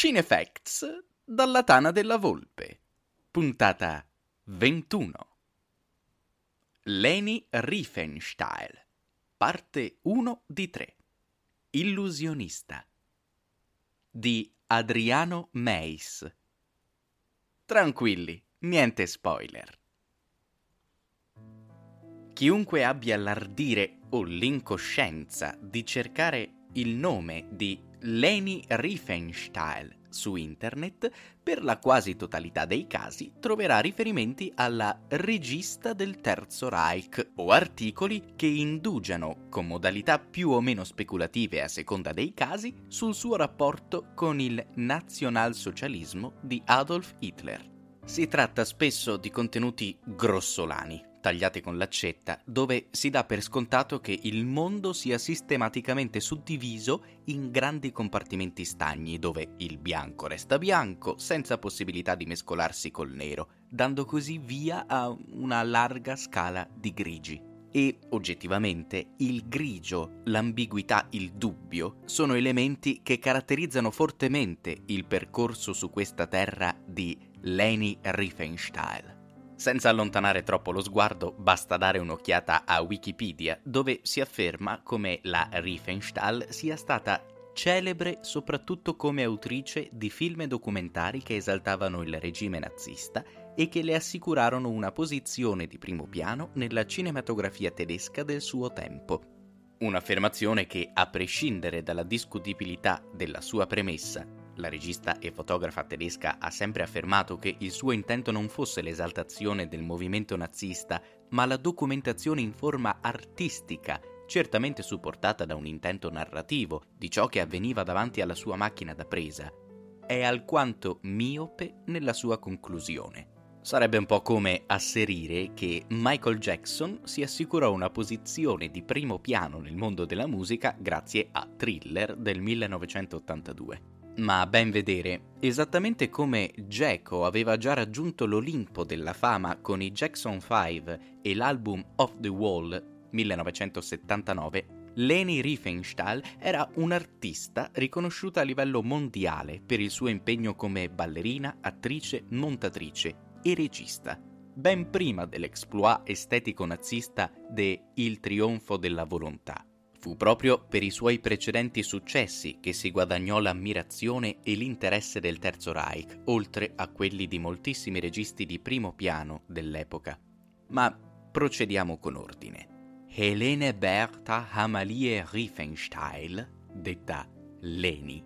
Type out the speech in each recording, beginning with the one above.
Cinefacts dalla Tana della Volpe, puntata 21. Leni Riefenstahl, parte 1 di 3. Illusionista di Adriano Meis. Tranquilli, niente spoiler. Chiunque abbia l'ardire o l'incoscienza di cercare il nome di Leni Riefenstahl su internet, per la quasi totalità dei casi troverà riferimenti alla regista del Terzo Reich o articoli che indugiano, con modalità più o meno speculative a seconda dei casi, sul suo rapporto con il nazionalsocialismo di Adolf Hitler. Si tratta spesso di contenuti grossolani, tagliate con l'accetta, dove si dà per scontato che il mondo sia sistematicamente suddiviso in grandi compartimenti stagni, dove il bianco resta bianco, senza possibilità di mescolarsi col nero, dando così via a una larga scala di grigi. E oggettivamente il grigio, l'ambiguità, il dubbio sono elementi che caratterizzano fortemente il percorso su questa terra di Leni Riefenstahl. Senza allontanare troppo lo sguardo, basta dare un'occhiata a Wikipedia, dove si afferma come la Riefenstahl sia stata celebre soprattutto come autrice di film e documentari che esaltavano il regime nazista e che le assicurarono una posizione di primo piano nella cinematografia tedesca del suo tempo. Un'affermazione che, a prescindere dalla discutibilità della sua premessa la regista e fotografa tedesca ha sempre affermato che il suo intento non fosse l'esaltazione del movimento nazista, ma la documentazione in forma artistica, certamente supportata da un intento narrativo di ciò che avveniva davanti alla sua macchina da presa. È alquanto miope nella sua conclusione. Sarebbe un po' come asserire che Michael Jackson si assicurò una posizione di primo piano nel mondo della musica grazie a Thriller del 1982. Ma a ben vedere, esattamente come Geco aveva già raggiunto l'Olimpo della fama con i Jackson 5 e l'album Off the Wall 1979, Leni Riefenstahl era un'artista riconosciuta a livello mondiale per il suo impegno come ballerina, attrice, montatrice e regista, ben prima dell'exploit estetico nazista de Il trionfo della volontà. Fu proprio per i suoi precedenti successi che si guadagnò l'ammirazione e l'interesse del Terzo Reich, oltre a quelli di moltissimi registi di primo piano dell'epoca. Ma procediamo con ordine. Helene Bertha Amalie Riefenstahl, detta Leni,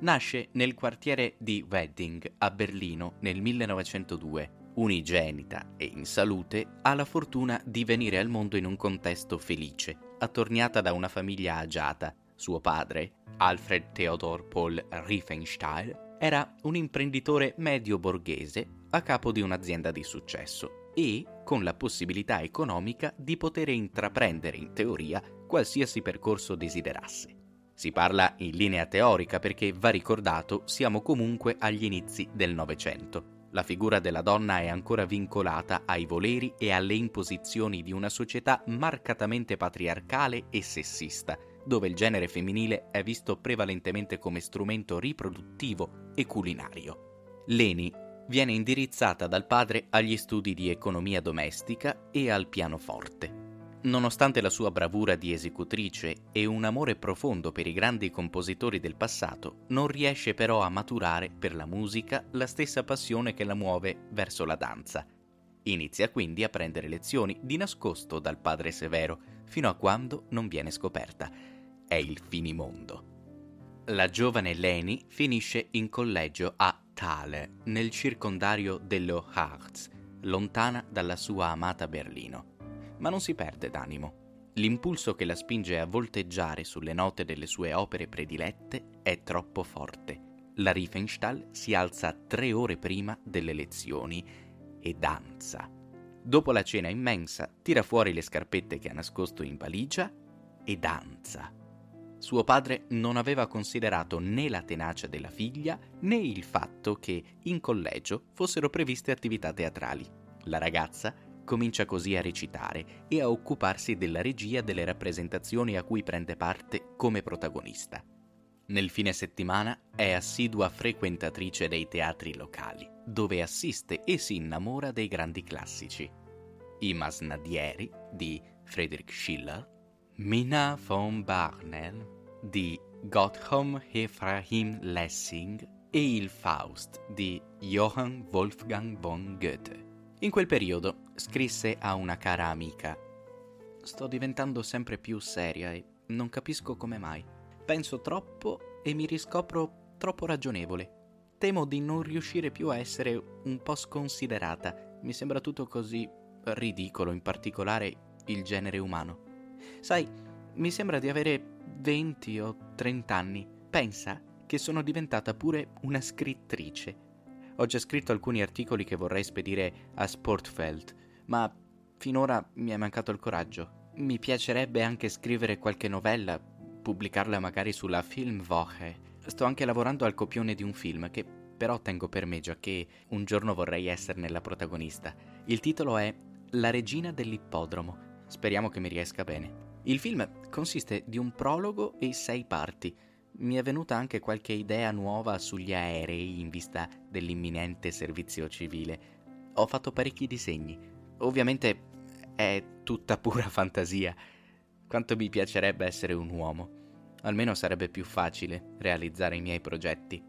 nasce nel quartiere di Wedding a Berlino nel 1902 unigenita e in salute, ha la fortuna di venire al mondo in un contesto felice, attorniata da una famiglia agiata. Suo padre, Alfred Theodor Paul Riefenstahl, era un imprenditore medio borghese a capo di un'azienda di successo e con la possibilità economica di poter intraprendere in teoria qualsiasi percorso desiderasse. Si parla in linea teorica perché, va ricordato, siamo comunque agli inizi del Novecento la figura della donna è ancora vincolata ai voleri e alle imposizioni di una società marcatamente patriarcale e sessista, dove il genere femminile è visto prevalentemente come strumento riproduttivo e culinario. Leni viene indirizzata dal padre agli studi di economia domestica e al pianoforte. Nonostante la sua bravura di esecutrice e un amore profondo per i grandi compositori del passato, non riesce però a maturare per la musica la stessa passione che la muove verso la danza. Inizia quindi a prendere lezioni di nascosto dal padre severo, fino a quando non viene scoperta. È il finimondo. La giovane Leni finisce in collegio a Thale, nel circondario dello Harz, lontana dalla sua amata Berlino ma non si perde d'animo. L'impulso che la spinge a volteggiare sulle note delle sue opere predilette è troppo forte. La Riefenstahl si alza tre ore prima delle lezioni e danza. Dopo la cena immensa, tira fuori le scarpette che ha nascosto in valigia e danza. Suo padre non aveva considerato né la tenacia della figlia né il fatto che in collegio fossero previste attività teatrali. La ragazza Comincia così a recitare e a occuparsi della regia delle rappresentazioni a cui prende parte come protagonista. Nel fine settimana è assidua frequentatrice dei teatri locali, dove assiste e si innamora dei grandi classici. I Masnadieri di Friedrich Schiller, Minna von Barnell di Gotthold Ephraim Lessing e il Faust di Johann Wolfgang von Goethe. In quel periodo scrisse a una cara amica Sto diventando sempre più seria e non capisco come mai. Penso troppo e mi riscopro troppo ragionevole. Temo di non riuscire più a essere un po' sconsiderata. Mi sembra tutto così ridicolo, in particolare il genere umano. Sai, mi sembra di avere 20 o 30 anni. Pensa che sono diventata pure una scrittrice. Ho già scritto alcuni articoli che vorrei spedire a Sportfeld, ma finora mi è mancato il coraggio. Mi piacerebbe anche scrivere qualche novella, pubblicarla magari sulla Filmwoche. Sto anche lavorando al copione di un film che però tengo per me già che un giorno vorrei esserne la protagonista. Il titolo è La regina dell'ippodromo. Speriamo che mi riesca bene. Il film consiste di un prologo e sei parti. Mi è venuta anche qualche idea nuova sugli aerei in vista dell'imminente servizio civile. Ho fatto parecchi disegni. Ovviamente è tutta pura fantasia. Quanto mi piacerebbe essere un uomo. Almeno sarebbe più facile realizzare i miei progetti.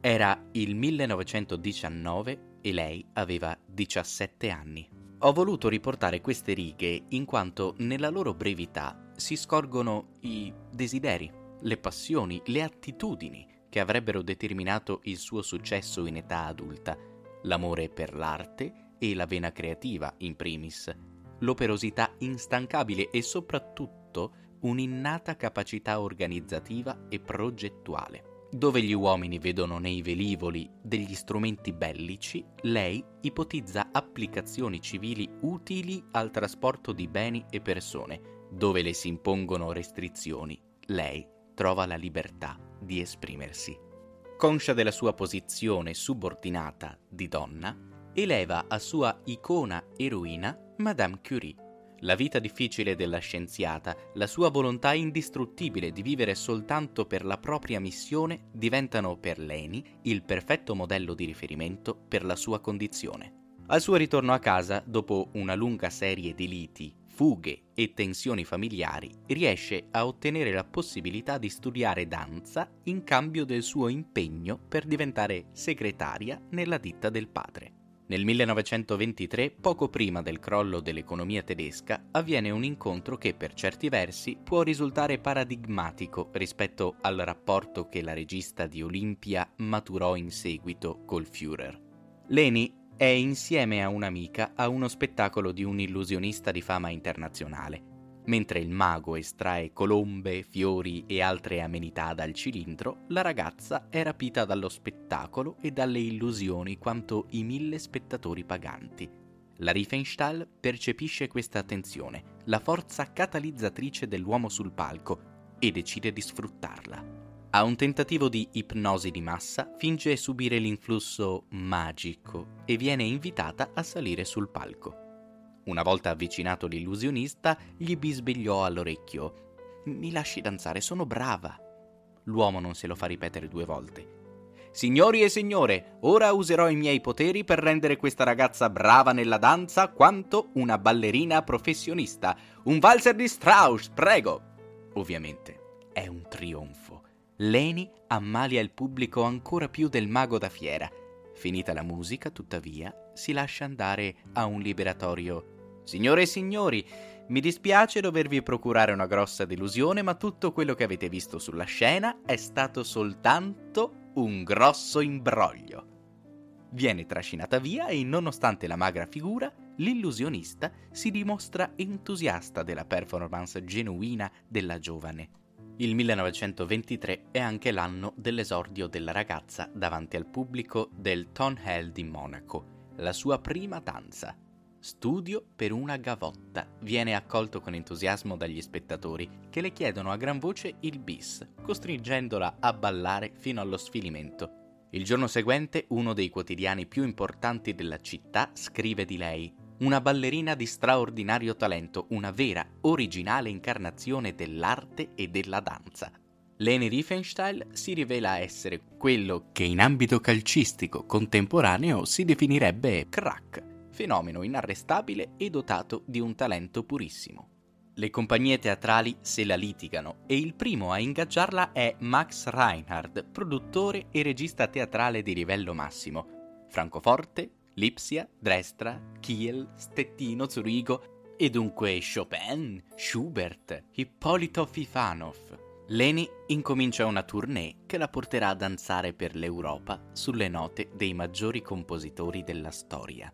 Era il 1919 e lei aveva 17 anni. Ho voluto riportare queste righe in quanto nella loro brevità si scorgono i desideri, le passioni, le attitudini che avrebbero determinato il suo successo in età adulta, l'amore per l'arte e la vena creativa in primis, l'operosità instancabile e soprattutto un'innata capacità organizzativa e progettuale. Dove gli uomini vedono nei velivoli degli strumenti bellici, lei ipotizza applicazioni civili utili al trasporto di beni e persone. Dove le si impongono restrizioni, lei trova la libertà di esprimersi. Conscia della sua posizione subordinata di donna, eleva a sua icona eroina Madame Curie la vita difficile della scienziata, la sua volontà indistruttibile di vivere soltanto per la propria missione diventano per Leni il perfetto modello di riferimento per la sua condizione. Al suo ritorno a casa, dopo una lunga serie di liti, fughe e tensioni familiari, riesce a ottenere la possibilità di studiare danza in cambio del suo impegno per diventare segretaria nella ditta del padre. Nel 1923, poco prima del crollo dell'economia tedesca, avviene un incontro che per certi versi può risultare paradigmatico rispetto al rapporto che la regista di Olimpia maturò in seguito col Führer. Leni è insieme a un'amica a uno spettacolo di un illusionista di fama internazionale Mentre il mago estrae colombe, fiori e altre amenità dal cilindro, la ragazza è rapita dallo spettacolo e dalle illusioni quanto i mille spettatori paganti. La Riefenstahl percepisce questa attenzione, la forza catalizzatrice dell'uomo sul palco, e decide di sfruttarla. A un tentativo di ipnosi di massa finge subire l'influsso magico e viene invitata a salire sul palco. Una volta avvicinato l'illusionista, gli bisbigliò all'orecchio. Mi lasci danzare, sono brava. L'uomo non se lo fa ripetere due volte. Signori e signore, ora userò i miei poteri per rendere questa ragazza brava nella danza quanto una ballerina professionista. Un valzer di Strauss, prego! Ovviamente è un trionfo. Leni ammalia il pubblico ancora più del mago da fiera. Finita la musica, tuttavia, si lascia andare a un liberatorio Signore e signori, mi dispiace dovervi procurare una grossa delusione, ma tutto quello che avete visto sulla scena è stato soltanto un grosso imbroglio. Viene trascinata via e, nonostante la magra figura, l'illusionista si dimostra entusiasta della performance genuina della giovane. Il 1923 è anche l'anno dell'esordio della ragazza davanti al pubblico del Tonhel di Monaco, la sua prima danza. Studio per una gavotta. Viene accolto con entusiasmo dagli spettatori che le chiedono a gran voce il bis, costringendola a ballare fino allo sfilimento. Il giorno seguente uno dei quotidiani più importanti della città scrive di lei una ballerina di straordinario talento, una vera, originale incarnazione dell'arte e della danza. Leni Riefenstahl si rivela essere quello che in ambito calcistico contemporaneo si definirebbe crack, fenomeno inarrestabile e dotato di un talento purissimo. Le compagnie teatrali se la litigano e il primo a ingaggiarla è Max Reinhardt, produttore e regista teatrale di livello massimo. Francoforte, Lipsia, Drestra, Kiel, Stettino, Zurigo e dunque Chopin, Schubert, Ippolito Fifanov. Leni incomincia una tournée che la porterà a danzare per l'Europa sulle note dei maggiori compositori della storia.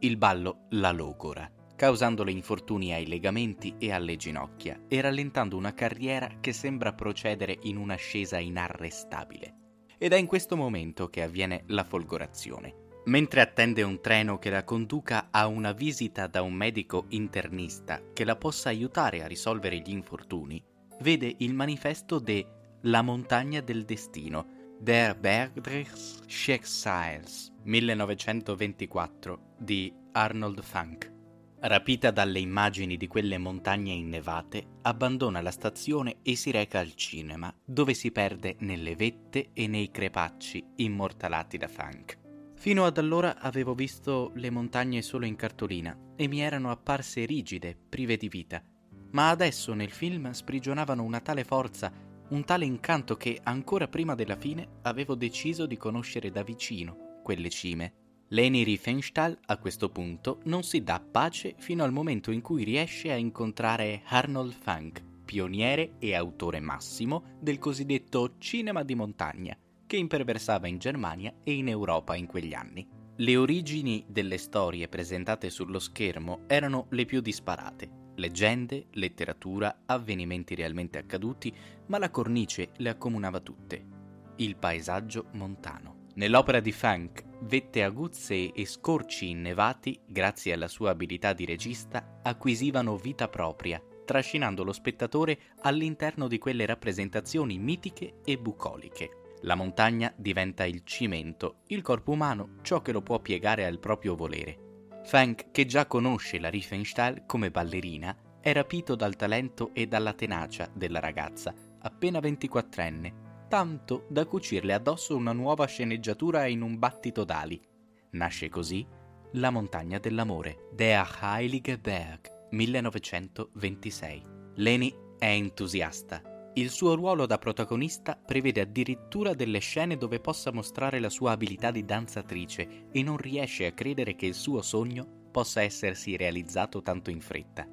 Il ballo la logora, causandole infortuni ai legamenti e alle ginocchia e rallentando una carriera che sembra procedere in un'ascesa inarrestabile. Ed è in questo momento che avviene la folgorazione. Mentre attende un treno che la conduca a una visita da un medico internista che la possa aiutare a risolvere gli infortuni, vede il manifesto de La montagna del destino, Der Berg des Schicksals, 1924, di Arnold Funk. Rapita dalle immagini di quelle montagne innevate, abbandona la stazione e si reca al cinema, dove si perde nelle vette e nei crepacci immortalati da Funk. Fino ad allora avevo visto le montagne solo in cartolina e mi erano apparse rigide, prive di vita, ma adesso nel film sprigionavano una tale forza, un tale incanto che ancora prima della fine avevo deciso di conoscere da vicino quelle cime. Leni Riefenstahl a questo punto non si dà pace fino al momento in cui riesce a incontrare Arnold Funk, pioniere e autore massimo del cosiddetto cinema di montagna, che imperversava in Germania e in Europa in quegli anni. Le origini delle storie presentate sullo schermo erano le più disparate leggende, letteratura, avvenimenti realmente accaduti, ma la cornice le accomunava tutte. Il paesaggio montano. Nell'opera di Funk, vette aguzze e scorci innevati, grazie alla sua abilità di regista, acquisivano vita propria, trascinando lo spettatore all'interno di quelle rappresentazioni mitiche e bucoliche. La montagna diventa il cimento, il corpo umano ciò che lo può piegare al proprio volere. Funk, che già conosce la Riefenstahl come ballerina, è rapito dal talento e dalla tenacia della ragazza, appena 24enne, tanto da cucirle addosso una nuova sceneggiatura in un battito d'ali. Nasce così La montagna dell'amore, Der Heilige Berg, 1926. Leni è entusiasta il suo ruolo da protagonista prevede addirittura delle scene dove possa mostrare la sua abilità di danzatrice e non riesce a credere che il suo sogno possa essersi realizzato tanto in fretta.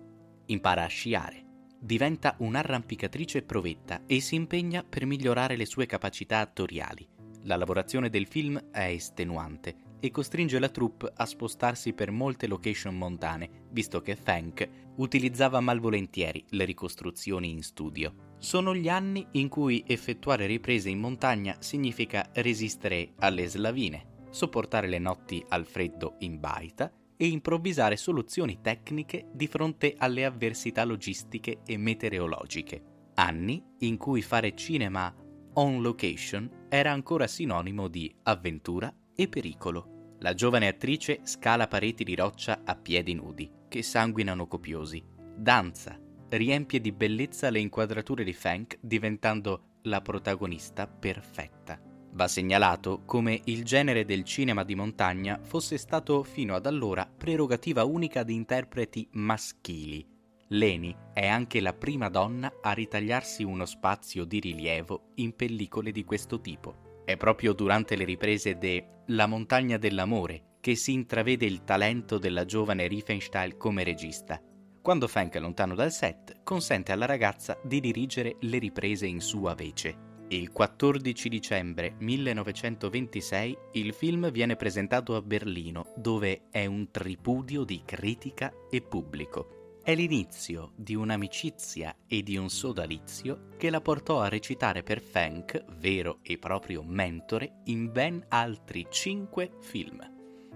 Impara a sciare, diventa un'arrampicatrice provetta e si impegna per migliorare le sue capacità attoriali. La lavorazione del film è estenuante e costringe la troupe a spostarsi per molte location montane, visto che Fank utilizzava malvolentieri le ricostruzioni in studio. Sono gli anni in cui effettuare riprese in montagna significa resistere alle slavine, sopportare le notti al freddo in baita e improvvisare soluzioni tecniche di fronte alle avversità logistiche e meteorologiche. Anni in cui fare cinema on location era ancora sinonimo di avventura e pericolo. La giovane attrice scala pareti di roccia a piedi nudi, che sanguinano copiosi, danza, riempie di bellezza le inquadrature di Fank diventando la protagonista perfetta. Va segnalato come il genere del cinema di montagna fosse stato fino ad allora prerogativa unica di interpreti maschili. Leni è anche la prima donna a ritagliarsi uno spazio di rilievo in pellicole di questo tipo. È proprio durante le riprese de La montagna dell'amore che si intravede il talento della giovane Riefenstahl come regista quando Fank è lontano dal set, consente alla ragazza di dirigere le riprese in sua vece. Il 14 dicembre 1926 il film viene presentato a Berlino, dove è un tripudio di critica e pubblico. È l'inizio di un'amicizia e di un sodalizio che la portò a recitare per Fank, vero e proprio mentore, in ben altri cinque film.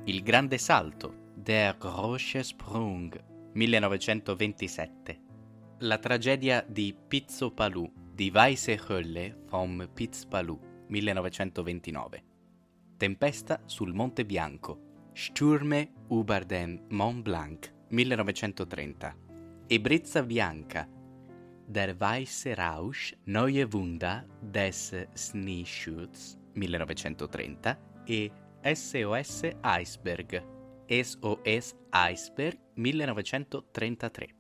Il grande salto, Der große Sprung, 1927. La tragedia di Pizzo Palù di Weisse Hölle vom Pizzpalù 1929. Tempesta sul Monte Bianco. Stürme über den Mont Blanc 1930. Ebrezza bianca. Der weiße Rausch, Neue Wunder des Schneeschutz 1930 e SOS Iceberg, SOS Iceberg 1933.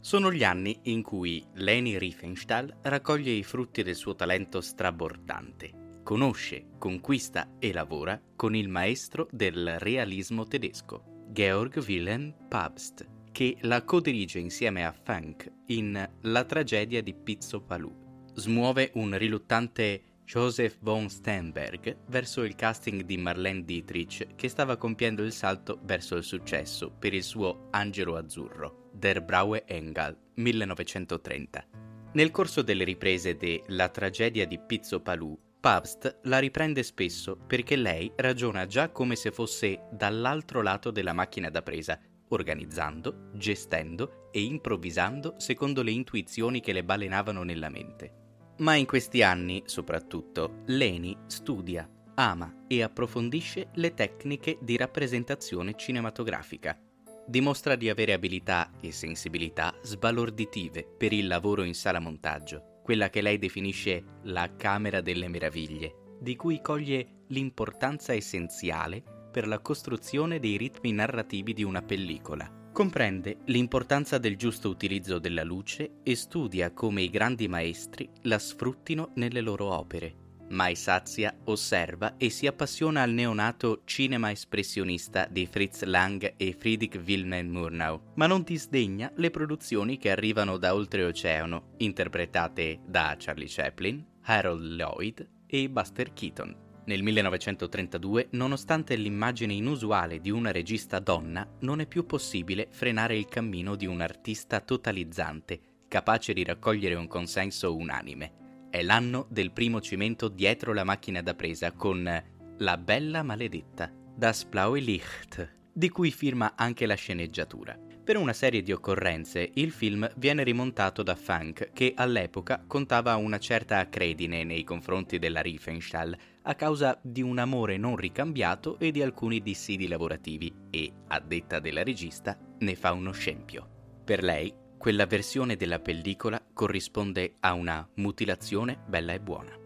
Sono gli anni in cui Leni Riefenstahl raccoglie i frutti del suo talento strabordante. Conosce, conquista e lavora con il maestro del realismo tedesco, Georg Wilhelm Pabst, che la codirige insieme a Funk in La tragedia di Pizzo Palù. Smuove un riluttante Joseph von Sternberg verso il casting di Marlene Dietrich che stava compiendo il salto verso il successo per il suo Angelo Azzurro, Der Braue Engel, 1930. Nel corso delle riprese de La tragedia di Pizzo Palù, Pabst la riprende spesso perché lei ragiona già come se fosse dall'altro lato della macchina da presa, organizzando, gestendo e improvvisando secondo le intuizioni che le balenavano nella mente. Ma in questi anni, soprattutto, Leni studia, ama e approfondisce le tecniche di rappresentazione cinematografica. Dimostra di avere abilità e sensibilità sbalorditive per il lavoro in sala montaggio, quella che lei definisce la Camera delle Meraviglie, di cui coglie l'importanza essenziale per la costruzione dei ritmi narrativi di una pellicola Comprende l'importanza del giusto utilizzo della luce e studia come i grandi maestri la sfruttino nelle loro opere. Mai sazia, osserva e si appassiona al neonato cinema espressionista di Fritz Lang e Friedrich Wilhelm Murnau, ma non disdegna le produzioni che arrivano da oltreoceano, interpretate da Charlie Chaplin, Harold Lloyd e Buster Keaton. Nel 1932, nonostante l'immagine inusuale di una regista donna, non è più possibile frenare il cammino di un artista totalizzante, capace di raccogliere un consenso unanime. È l'anno del primo cimento dietro la macchina da presa con La bella maledetta, Das blaue Licht, di cui firma anche la sceneggiatura. Per una serie di occorrenze, il film viene rimontato da Funk, che all'epoca contava una certa accredine nei confronti della Riefenstahl a causa di un amore non ricambiato e di alcuni dissidi lavorativi e, a detta della regista, ne fa uno scempio. Per lei, quella versione della pellicola corrisponde a una mutilazione bella e buona.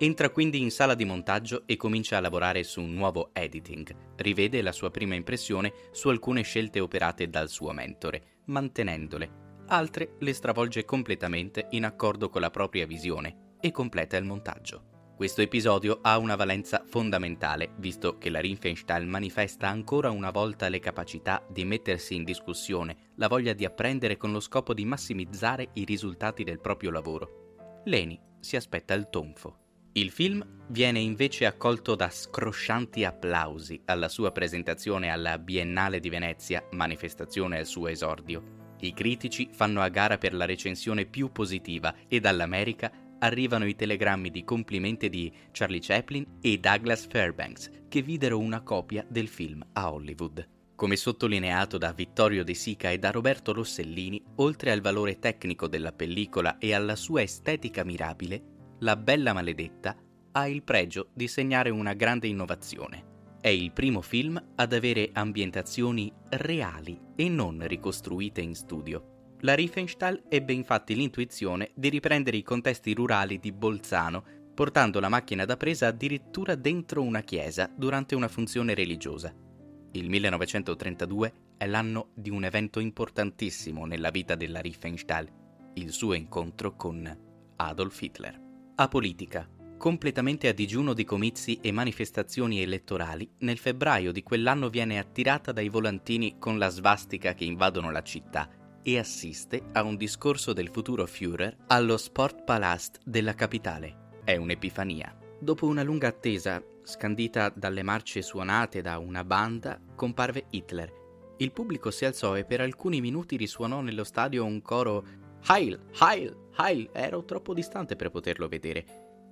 Entra quindi in sala di montaggio e comincia a lavorare su un nuovo editing. Rivede la sua prima impressione su alcune scelte operate dal suo mentore, mantenendole. Altre le stravolge completamente in accordo con la propria visione e completa il montaggio. Questo episodio ha una valenza fondamentale, visto che la Riefenstahl manifesta ancora una volta le capacità di mettersi in discussione, la voglia di apprendere con lo scopo di massimizzare i risultati del proprio lavoro. Leni si aspetta il tonfo. Il film viene invece accolto da scroscianti applausi alla sua presentazione alla Biennale di Venezia, manifestazione al suo esordio. I critici fanno a gara per la recensione più positiva e dall'America arrivano i telegrammi di complimenti di Charlie Chaplin e Douglas Fairbanks, che videro una copia del film a Hollywood. Come sottolineato da Vittorio De Sica e da Roberto Rossellini, oltre al valore tecnico della pellicola e alla sua estetica mirabile, la Bella Maledetta ha il pregio di segnare una grande innovazione. È il primo film ad avere ambientazioni reali e non ricostruite in studio. La Riefenstahl ebbe infatti l'intuizione di riprendere i contesti rurali di Bolzano, portando la macchina da presa addirittura dentro una chiesa durante una funzione religiosa. Il 1932 è l'anno di un evento importantissimo nella vita della Riefenstahl, il suo incontro con Adolf Hitler. A politica. Completamente a digiuno di comizi e manifestazioni elettorali, nel febbraio di quell'anno viene attirata dai volantini con la svastica che invadono la città e assiste a un discorso del futuro Führer allo Sportpalast della capitale. È un'epifania. Dopo una lunga attesa, scandita dalle marce suonate da una banda, comparve Hitler. Il pubblico si alzò e per alcuni minuti risuonò nello stadio un coro Heil, Heil, Heil ero troppo distante per poterlo vedere.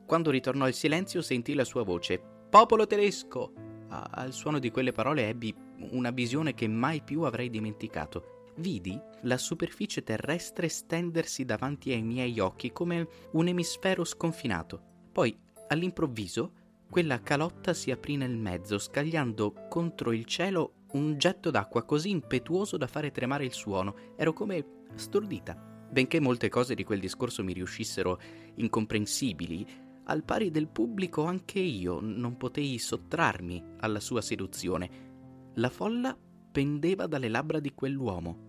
Quando ritornò il silenzio sentì la sua voce. Popolo tedesco! Al suono di quelle parole ebbi una visione che mai più avrei dimenticato. Vidi la superficie terrestre stendersi davanti ai miei occhi come un emisfero sconfinato. Poi, all'improvviso, quella calotta si aprì nel mezzo, scagliando contro il cielo un getto d'acqua così impetuoso da fare tremare il suono. Ero come stordita. Benché molte cose di quel discorso mi riuscissero incomprensibili, al pari del pubblico anche io non potei sottrarmi alla sua seduzione. La folla pendeva dalle labbra di quell'uomo.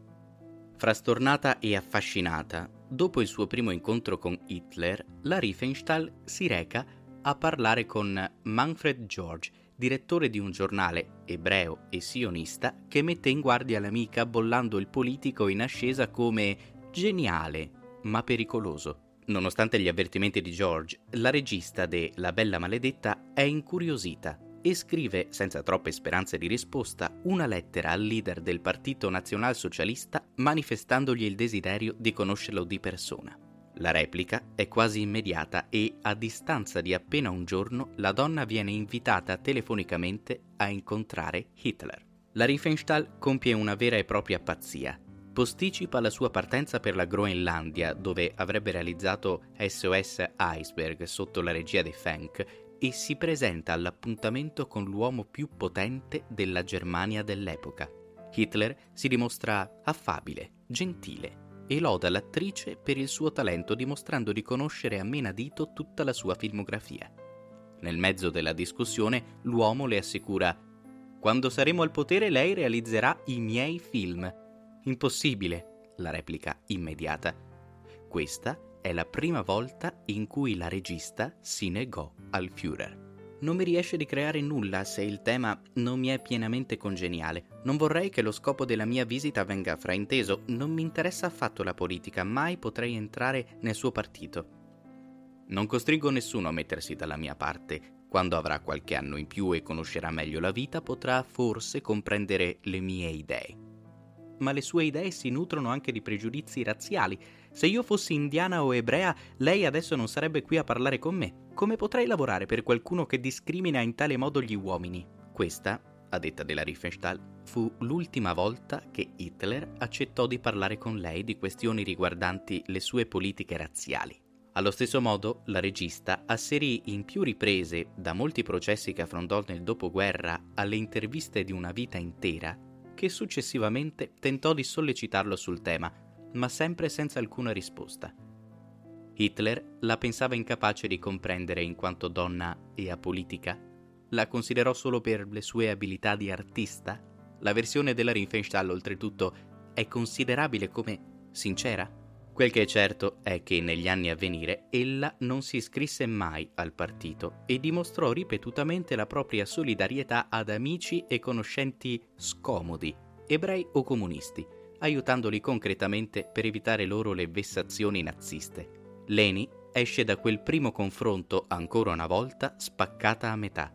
Frastornata e affascinata, dopo il suo primo incontro con Hitler, la Riefenstahl si reca a parlare con Manfred George, direttore di un giornale ebreo e sionista che mette in guardia l'amica bollando il politico in ascesa come geniale ma pericoloso. Nonostante gli avvertimenti di George, la regista de La Bella Maledetta è incuriosita e scrive, senza troppe speranze di risposta, una lettera al leader del Partito Nazionalsocialista manifestandogli il desiderio di conoscerlo di persona. La replica è quasi immediata e, a distanza di appena un giorno, la donna viene invitata telefonicamente a incontrare Hitler. La Riefenstahl compie una vera e propria pazzia. Posticipa la sua partenza per la Groenlandia, dove avrebbe realizzato SOS Iceberg sotto la regia di Fenk, e si presenta all'appuntamento con l'uomo più potente della Germania dell'epoca. Hitler si dimostra affabile, gentile e loda l'attrice per il suo talento dimostrando di conoscere a menadito tutta la sua filmografia. Nel mezzo della discussione l'uomo le assicura Quando saremo al potere lei realizzerà i miei film. Impossibile, la replica immediata. Questa è la prima volta in cui la regista si negò al Führer. Non mi riesce di creare nulla se il tema non mi è pienamente congeniale. Non vorrei che lo scopo della mia visita venga frainteso. Non mi interessa affatto la politica, mai potrei entrare nel suo partito. Non costringo nessuno a mettersi dalla mia parte. Quando avrà qualche anno in più e conoscerà meglio la vita, potrà forse comprendere le mie idee. Ma le sue idee si nutrono anche di pregiudizi razziali. Se io fossi indiana o ebrea, lei adesso non sarebbe qui a parlare con me. Come potrei lavorare per qualcuno che discrimina in tale modo gli uomini? Questa, a detta della Riefenstahl, fu l'ultima volta che Hitler accettò di parlare con lei di questioni riguardanti le sue politiche razziali. Allo stesso modo, la regista asserì in più riprese, da molti processi che affrontò nel dopoguerra alle interviste di una vita intera, che successivamente tentò di sollecitarlo sul tema, ma sempre senza alcuna risposta. Hitler la pensava incapace di comprendere in quanto donna e apolitica? La considerò solo per le sue abilità di artista? La versione della Riefenstahl, oltretutto, è considerabile come sincera? Quel che è certo è che negli anni a venire ella non si iscrisse mai al partito e dimostrò ripetutamente la propria solidarietà ad amici e conoscenti scomodi, ebrei o comunisti, aiutandoli concretamente per evitare loro le vessazioni naziste. Leni esce da quel primo confronto ancora una volta spaccata a metà.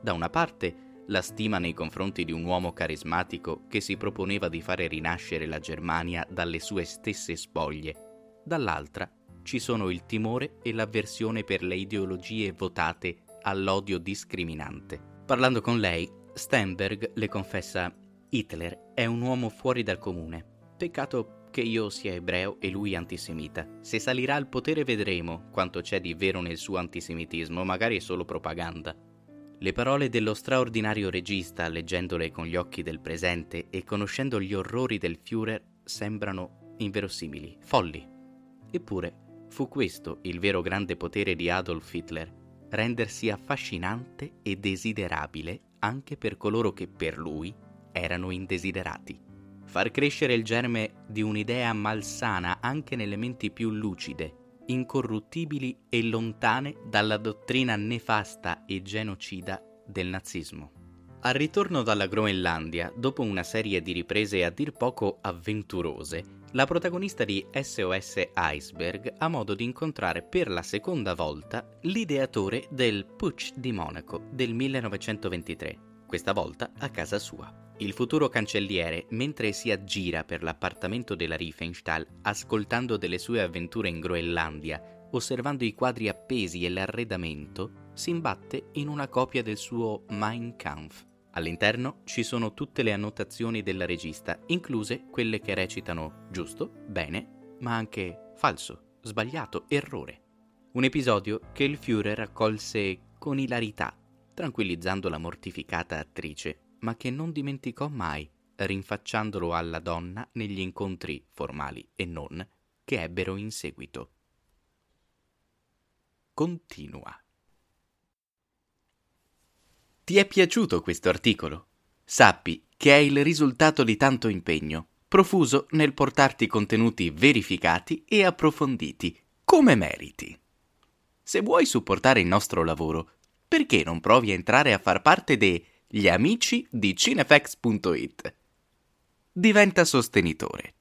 Da una parte la stima nei confronti di un uomo carismatico che si proponeva di fare rinascere la Germania dalle sue stesse spoglie, dall'altra ci sono il timore e l'avversione per le ideologie votate all'odio discriminante. Parlando con lei, Steinberg le confessa Hitler è un uomo fuori dal comune. Peccato che io sia ebreo e lui antisemita. Se salirà al potere vedremo quanto c'è di vero nel suo antisemitismo, magari è solo propaganda. Le parole dello straordinario regista, leggendole con gli occhi del presente e conoscendo gli orrori del Führer, sembrano inverosimili, folli. Eppure fu questo il vero grande potere di Adolf Hitler, rendersi affascinante e desiderabile anche per coloro che per lui erano indesiderati far crescere il germe di un'idea malsana anche nelle menti più lucide, incorruttibili e lontane dalla dottrina nefasta e genocida del nazismo. Al ritorno dalla Groenlandia, dopo una serie di riprese a dir poco avventurose, la protagonista di SOS Iceberg ha modo di incontrare per la seconda volta l'ideatore del Putsch di Monaco del 1923, questa volta a casa sua. Il futuro cancelliere, mentre si aggira per l'appartamento della Riefenstahl, ascoltando delle sue avventure in Groenlandia, osservando i quadri appesi e l'arredamento, si imbatte in una copia del suo Mein Kampf. All'interno ci sono tutte le annotazioni della regista, incluse quelle che recitano giusto, bene, ma anche falso, sbagliato, errore. Un episodio che il Führer accolse con ilarità, tranquillizzando la mortificata attrice ma che non dimenticò mai, rinfacciandolo alla donna negli incontri formali e non che ebbero in seguito. Continua. Ti è piaciuto questo articolo? Sappi che è il risultato di tanto impegno, profuso nel portarti contenuti verificati e approfonditi, come meriti. Se vuoi supportare il nostro lavoro, perché non provi a entrare a far parte degli amici di cinefx.it? Diventa sostenitore